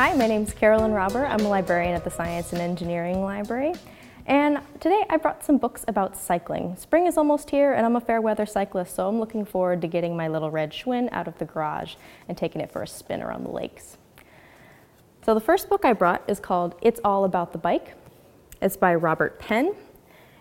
Hi, my name is Carolyn Robber. I'm a librarian at the Science and Engineering Library. And today I brought some books about cycling. Spring is almost here and I'm a fair weather cyclist, so I'm looking forward to getting my little red Schwinn out of the garage and taking it for a spin around the lakes. So the first book I brought is called It's All About the Bike. It's by Robert Penn.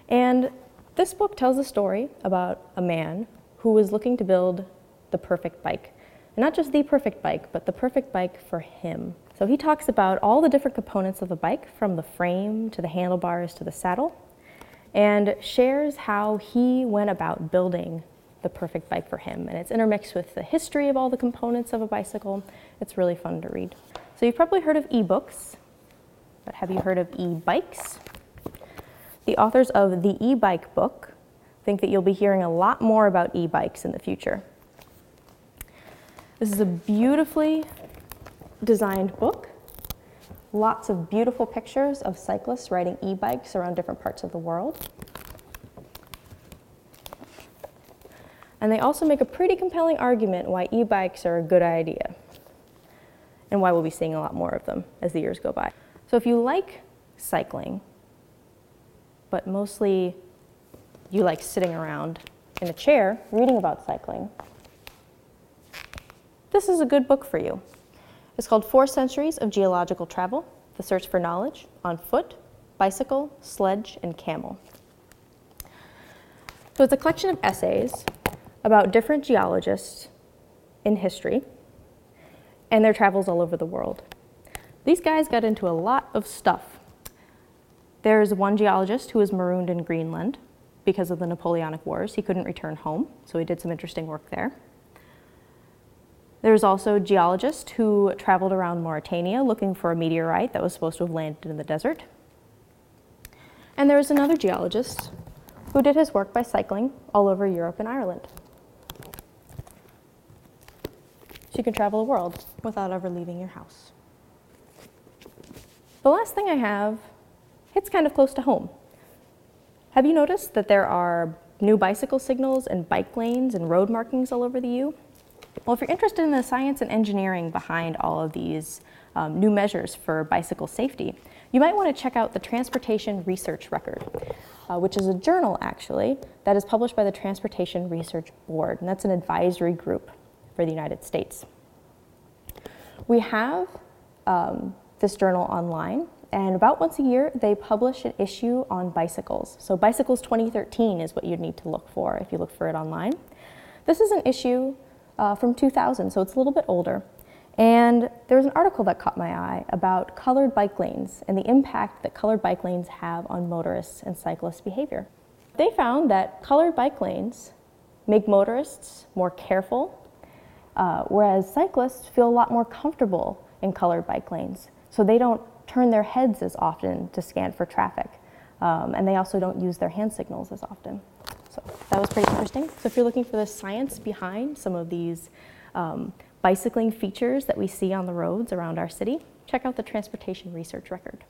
And this book tells a story about a man who was looking to build the perfect bike. And not just the perfect bike, but the perfect bike for him. So he talks about all the different components of a bike, from the frame to the handlebars to the saddle, and shares how he went about building the perfect bike for him. And it's intermixed with the history of all the components of a bicycle. It's really fun to read. So you've probably heard of e-books, but have you heard of e-bikes? The authors of the e-bike book think that you'll be hearing a lot more about e-bikes in the future. This is a beautifully designed book. Lots of beautiful pictures of cyclists riding e-bikes around different parts of the world. And they also make a pretty compelling argument why e-bikes are a good idea and why we'll be seeing a lot more of them as the years go by. So if you like cycling, but mostly you like sitting around in a chair reading about cycling, this is a good book for you. It's called Four Centuries of Geological Travel, The Search for Knowledge on Foot, Bicycle, Sledge, and Camel. So it's a collection of essays about different geologists in history and their travels all over the world. These guys got into a lot of stuff. There's one geologist who was marooned in Greenland because of the Napoleonic Wars. He couldn't return home, so he did some interesting work there. There's also a geologist who traveled around Mauritania looking for a meteorite that was supposed to have landed in the desert. And there was another geologist who did his work by cycling all over Europe and Ireland. So you can travel the world without ever leaving your house. The last thing I have hits kind of close to home. Have you noticed that there are new bicycle signals and bike lanes and road markings all over the U? Well, if you're interested in the science and engineering behind all of these um, new measures for bicycle safety, you might want to check out the Transportation Research Record, uh, which is a journal actually that is published by the Transportation Research Board, and that's an advisory group for the United States. We have um, this journal online, and about once a year they publish an issue on bicycles. So Bicycles 2013 is what you'd need to look for if you look for it online. This is an issue uh, from 2000, so it's a little bit older. And there was an article that caught my eye about colored bike lanes and the impact that colored bike lanes have on motorists and cyclists' behavior. They found that colored bike lanes make motorists more careful, uh, whereas cyclists feel a lot more comfortable in colored bike lanes. So they don't turn their heads as often to scan for traffic. Um, and they also don't use their hand signals as often. So that was pretty interesting. So if you're looking for the science behind some of these um, bicycling features that we see on the roads around our city, check out the Transportation Research Record.